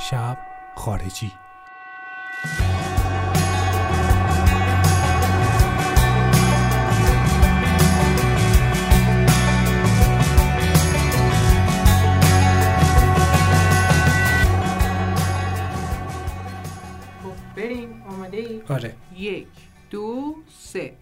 شب خارجی. خب بریم آماده ای؟ آره. یک دو سه.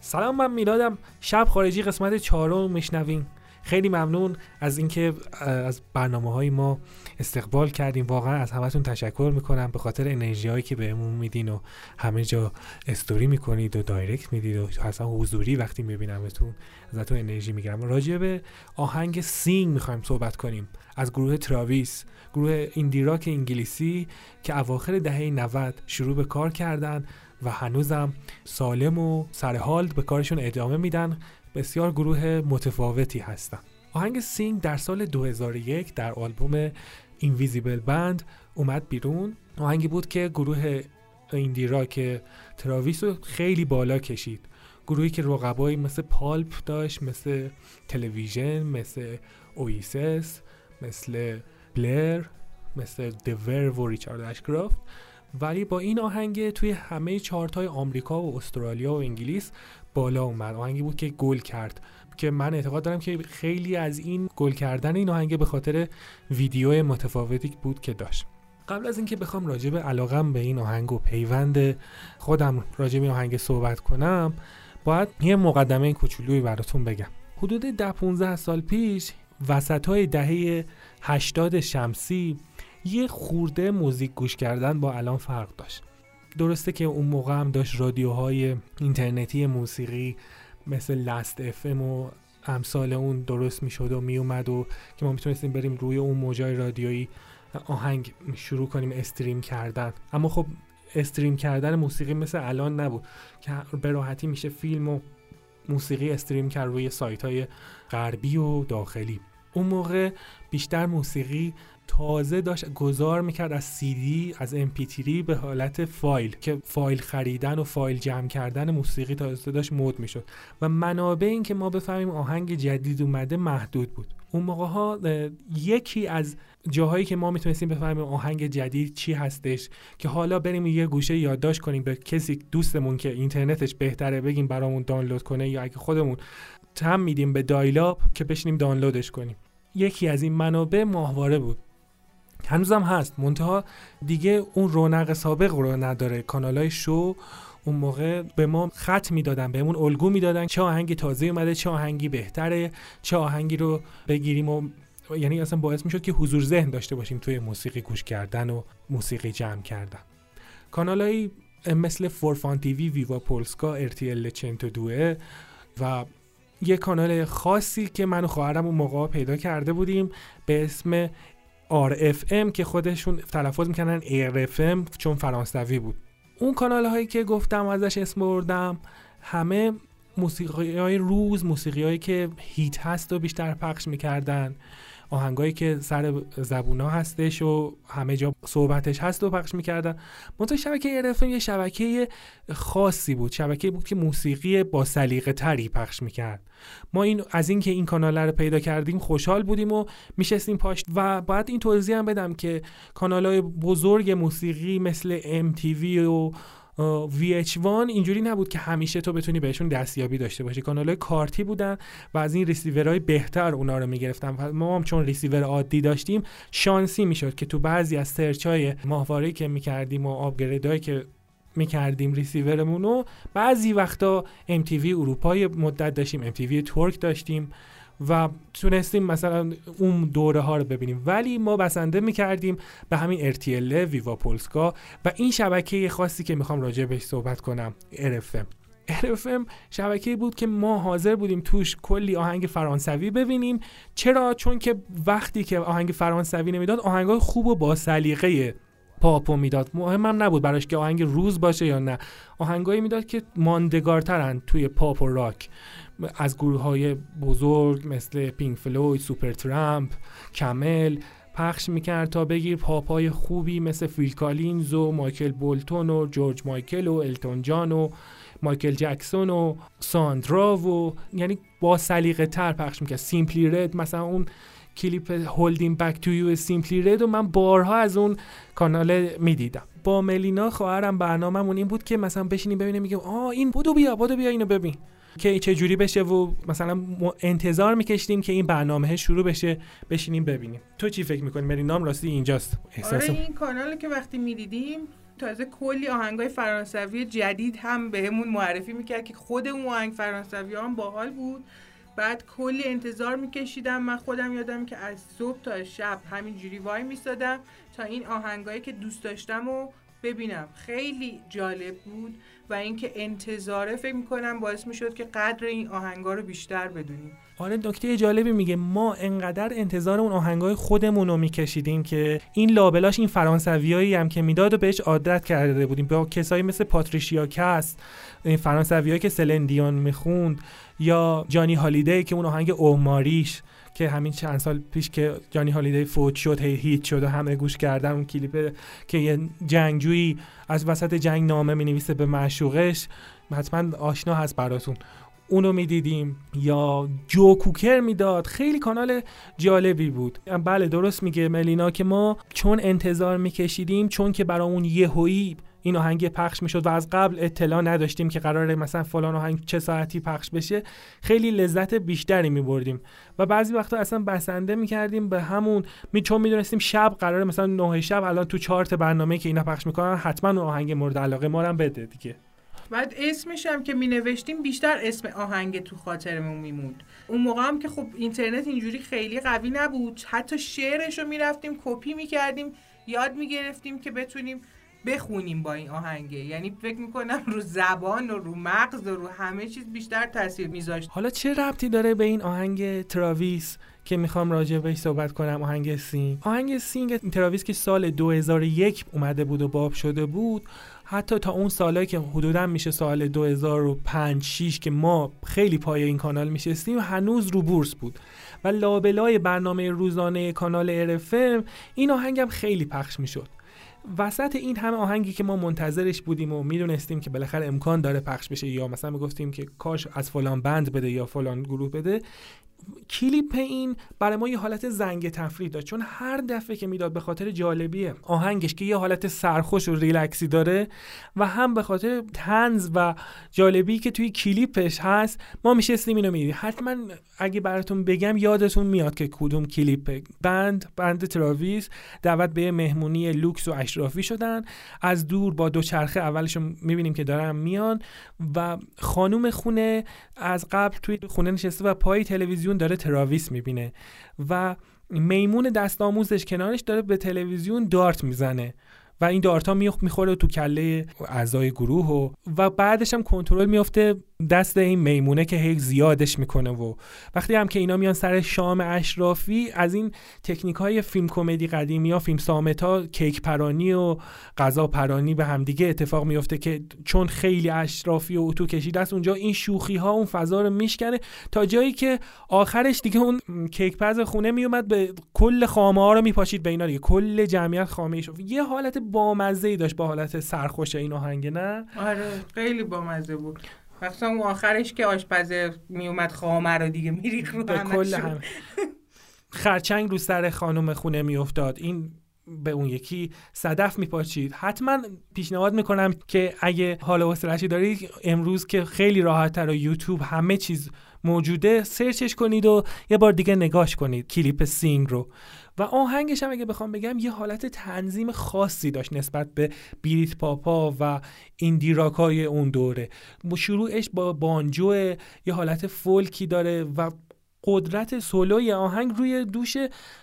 سلام من میلادم. شب خارجی قسمت چهارم میشنویم خیلی ممنون از اینکه از برنامه های ما استقبال کردین واقعا از همتون تشکر می‌کنم. به خاطر انرژی هایی که بهمون میدین و همه جا استوری می‌کنید و دایرکت می‌دید و اصلا حضوری وقتی میبینمتون ازتون انرژی می‌گیرم. راجع به آهنگ Sing می‌خوایم صحبت کنیم. از گروه تراویس گروه indie rock انگلیسی که اواخر دهه 90 شروع به کار کردن و هنوزم سالم و سرحال به کارشون ادامه میدن. بسیار گروه متفاوتی هستن. آهنگ Sing در سال 2001 در آلبوم Invisible Band اومد بیرون. آهنگی بود که گروه indie rock تراویس رو خیلی بالا کشید. گروهی که رقبایی مثل پالپ داشت مثل تلویژن مثل اوئیسیس مثل بلر مثل د ورو ریچارد اشکرافت. ولی با این آهنگ توی همه چارت های آمریکا و استرالیا و انگلیس بالا اومد. آهنگی بود که گل کرد. که من اعتقاد دارم که خیلی از این گل کردن این آهنگ به خاطر ویدیو متفاوتی بود که داشت. قبل از اینکه بخوام راجع به علاقم به این آهنگ و پیوند خودم راجع به آهنگ صحبت کنم باید یه مقدمه کوچولویی براتون بگم. حدود ده 15 سال پیش وسط های دهه 80 شمسی یه خورده موزیک گوش کردن با الان فرق داشت. درسته که اون موقع هم داشت رادیوهای اینترنتی موسیقی مثل لست اف ام و امثال اون درست می‌شد و میومد و که ما می‌تونستیم بریم روی اون موجای رادیویی آهنگ شروع کنیم استریم کردن. اما خب استریم کردن موسیقی مثل الان نبود که به راحتی میشه فیلم و موسیقی استریم کرد روی سایت های غربی و داخلی. اون موقع بیشتر موسیقی تازه داشت گذار می‌کرد از CD از MP3 به حالت فایل که فایل خریدن و فایل جمع کردن موسیقی تازه داشت مد می‌شد. و منابع این که ما بفهمیم آهنگ جدید اومده محدود بود. اون موقع ها یکی از جاهایی که ما می‌تونستیم بفهمیم آهنگ جدید چی هستش که حالا بریم یه گوشه یادداشت کنیم به کسی دوستمون که اینترنتش بهتره بگیم برامون دانلود کنه یا اگه خودمون تم میدیم به دایلاب که بشینیم دانلودش کنیم. یکی از این منابع ماهواره بود. هنوزم هست. منتها دیگه اون رونق سابق رو نداره. کانالای شو اون موقع به ما خط می‌دادن بهمون الگو می‌دادن چه آهنگی تازه اومده چه آهنگی بهتره چه آهنگی رو بگیریم و یعنی اصلا باعث می‌شد که حضور ذهن داشته باشیم توی موسیقی گوش کردن و موسیقی جمع کردن. کانالایی مثل فورفان تیوی ویوا پولسکا ارتیل چنتو دوه و یه کانال خاصی که من و خواهرم اون موقع پیدا کرده بودیم به اسم RFM که خودشون تلفظ می‌کنن RFM چون فرانسوی بود. اون کانال هایی که گفتم ازش اسم بردم همه موسیقی های روز موسیقی هایی که هیت هست و بیشتر پخش می‌کردن. آهنگایی که سر زبونا هستش و همه جا صحبتش هست و پخش می‌کردن. منتها شبکه RFM یه شبکه خاصی بود شبکه بود که موسیقی با سلیقه تری پخش می‌کرد. ما این از اینکه این کانال رو پیدا کردیم خوشحال بودیم و میشستیم پاش و باید این توضیح هم بدم که کانال های بزرگ موسیقی مثل MTV و VH1 اینجوری نبود که همیشه تو بتونی بهشون دستیابی داشته باشی. کانال کارتی بودن و از این ریسیورهای بهتر اونا رو می‌گرفتن. ما هم چون ریسیور عادی داشتیم شانسی می‌شد که تو بعضی از search های ماهواره که می‌کردیم و upgrade هایی که می‌کردیم ریسیورمون رو بعضی وقتا MTV اروپا یه مدت داشتیم MTV ترک داشتیم. و تونستیم مثلا اون دوره ها رو ببینیم. ولی ما بسنده می‌کردیم به همین RTL ویوا پولسکا و این شبکه خاصی که می‌خوام راجع بهش صحبت کنم RFM RFM شبکه بود که ما حاضر بودیم توش کلی آهنگ فرانسوی ببینیم. چرا؟ چون که وقتی که آهنگ فرانسوی نمی‌داد آهنگای خوب و با سلیقه پاپو می‌داد. مهمم نبود براش که آهنگ روز باشه یا نه. آهنگایی می‌داد که ماندگارترن توی پاپ و راک. از گروه های بزرگ مثل پینک فلوید، سوپر ترامپ، کمل پخش می‌کرد تا بگیر پاپ های خوبی مثل فیل کالینز و مایکل بولتون و جورج مایکل و التون جان و مایکل جکسون و ساندرا و یعنی با سلیقه تر پخش می‌کرد. سیمپلی رد مثلا اون کلیپ Holding Back the Years سیمپلی رد رو من بارها از اون کانال می‌دیدم. با ملینا خواهرم برنامه‌مون این بود که مثلا بشینیم ببینیم میگم آه این بودو بیا بودو بیا اینو ببین. که چه جوری بشه و مثلا انتظار میکشیدیم که این برنامه شروع بشه بشینیم ببینیم. تو چی فکر می‌کنی؟ ملینام راستی اینجاست. احساس آره این کانال که وقتی می‌دیدیم تازه کلی آهنگای فرانسوی جدید هم بهمون معرفی می‌کرد که خود اون آهنگ فرانسوی هم باحال بود. بعد کلی انتظار میکشیدم. من خودم یادم که از صبح تا شب همینجوری وای میستادم تا این آهنگایی که دوست داشتم و ببینم. خیلی جالب بود و اینکه انتظاره فکر می‌کنم باعث می‌شد که قدر این آهنگا رو بیشتر بدونیم. آره نکته جالبی میگه. ما انقدر انتظار اون آهنگای خودمون رو میکشیدیم که این لابلاش این فرانسویایی هم که می‌داد و بهش عادت کرده بودیم. با کسایی مثل پاتریشیا کس این فرانسویایی که سلندیان می‌خوند یا جانی هالیدی که اون آهنگ اوماریش. که همین چند سال پیش که جانی هالیدی فوت شد هی هیت شد و همه گوش کردن اون کلیپ که یه جنگجویی از وسط جنگ نامه می نویسه به معشوقش حتما آشنا هست براتون. اونو می‌دیدیم یا جو کوکر می‌داد. خیلی کانال جالبی بود. بله درست میگه ملینا که ما چون انتظار میکشیدیم چون که برامون یهویی این آهنگ پخش می‌شد و از قبل اطلاع نداشتیم که قراره مثلا فلان آهنگ چه ساعتی پخش بشه خیلی لذت بیشتری میبردیم. و بعضی وقتا اصلا بسنده می‌کردیم به همون می چون می‌دونستیم شب قراره مثلا نه شب الان تو چارت برنامه که اینا پخش می‌کنن حتما اون آهنگ مورد علاقه ما هم بده دیگه. بعد اسمش هم که می نوشتیم بیشتر اسم آهنگ تو خاطرمون میموند. اون موقع هم که خب اینترنت اینجوری خیلی قوی نبود حتی شعرش رو می‌رفتیم کپی می‌کردیم یاد می‌گرفتیم که بتونیم بخونیم با این آهنگه. یعنی فکر می‌کنم رو زبان و رو مغز و رو همه چیز بیشتر تاثیر میذاشت. حالا چه ربطی داره به این آهنگ تراویس که می‌خوام راجع بهش صحبت کنم؟ آهنگ Sing. آهنگ Sing تراویس که سال 2001 اومده بود و باب شده بود حتی تا اون سالایی که حدودا میشه سال 2005 6 که ما خیلی پای این کانال میشستیم هنوز رو بورس بود. و لابلای برنامه روزانه کانال ارفم این آهنگم خیلی پخش می‌شد. وسط این همه آهنگی که ما منتظرش بودیم و می‌دونستیم که بالاخره امکان داره پخش بشه یا مثلا می‌گفتیم که کاش از فلان بند بده یا فلان گروه بده کلیپ این برای ما یه حالت زنگ تفریح داشت. چون هر دفعه که می‌داد به خاطر جالبیه آهنگش که یه حالت سرخوش و ریلکسی داره و هم به خاطر تنز و جالبی که توی کلیپش هست ما میشستیم اینو میدیم. حتما اگه براتون بگم یادتون میاد که کدوم کلیپ بند بند تراویس دعوت به مهمونی لوکس و اشرافی شدن. از دور با دوچرخه اولشون می‌بینیم که دارن میان و خانوم خونه از قبل توی خونه نشسته و پای تلویزیون داره تراویس می‌بینه و میمون دست آموزش کنارش داره به تلویزیون دارت می‌زنه. و این دارتا می‌خوره تو کله اعضای گروه و, و بعدش هم کنترل میفته دست این میمونه که هی زیادش می‌کنه و وقتی هم که اینا میان سر شام اشرافی از این تکنیک های فیلم کمدی قدیمی ها فیلم سامتا کیک پرانی و غذا پرانی به همدیگه اتفاق میفته که چون خیلی اشرافی و اتو کشیده است اونجا این شوخی ها اون فضا رو میشکنه تا جایی که آخرش دیگه اون کیک پز خونه میومد به کل خامه ها رو میپاشید به اینا دیگه کل جمعیت خامه شد یه حالت بامزه ای داشت با حالت سرخوش این آهنگ نه؟ آره خیلی بامزه بود. مخصوصا اون آخرش که آشپز میومد خامه رو دیگه میریخ رو کل هم. خرچنگ رو سر خانم خونه میافتاد. این به اون یکی صدف میپاچید. حتما پیشنهاد می‌کنم که اگه حال و دارید امروز که خیلی راحت و یوتیوب همه چیز موجوده سرچش کنید و یه بار دیگه نگاش کنید. کلیپ سینگ رو. و آهنگش هم اگه بخوام بگم یه حالت تنظیم خاصی داشت نسبت به بیریت پاپا و این indie rock های اون دوره. شروعش با بانجو یه حالت فولکی داره و قدرت سولوی آهنگ روی دوش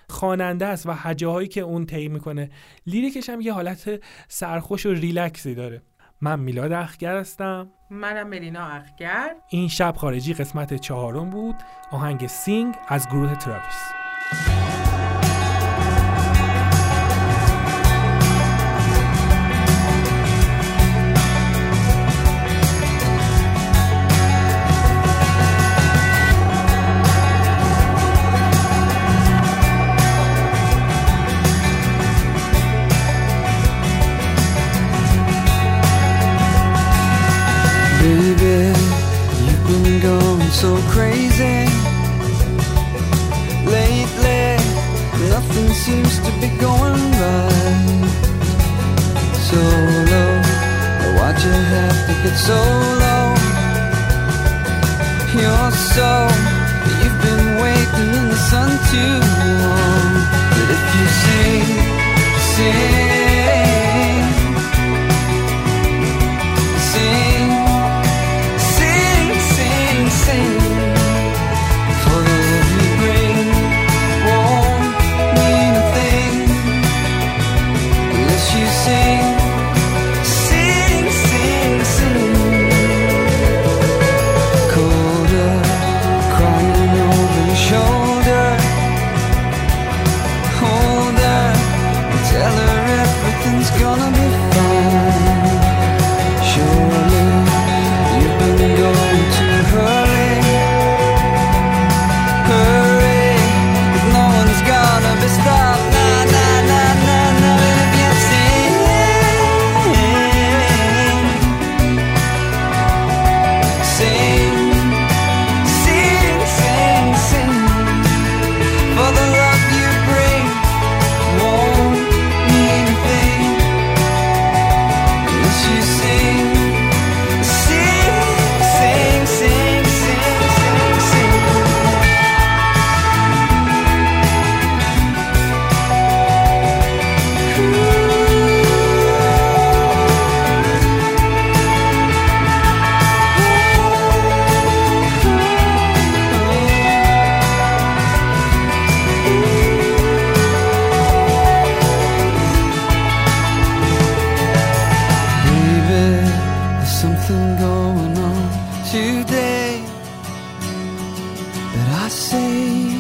خواننده است و هجاهایی که اون طی می‌کنه. lyric ش هم یه حالت سرخوش و ریلکسی داره. من میلاد اخگر هستم. منم ملینا اخگر. این شب خارجی قسمت چهارم بود. آهنگ Sing از گروه تراویس. Baby, you've been going so crazy. Lately, nothing seems to be going right. So low, why'd you have to get so low? You're so, you've been waiting in the sun too long. But if you sing I say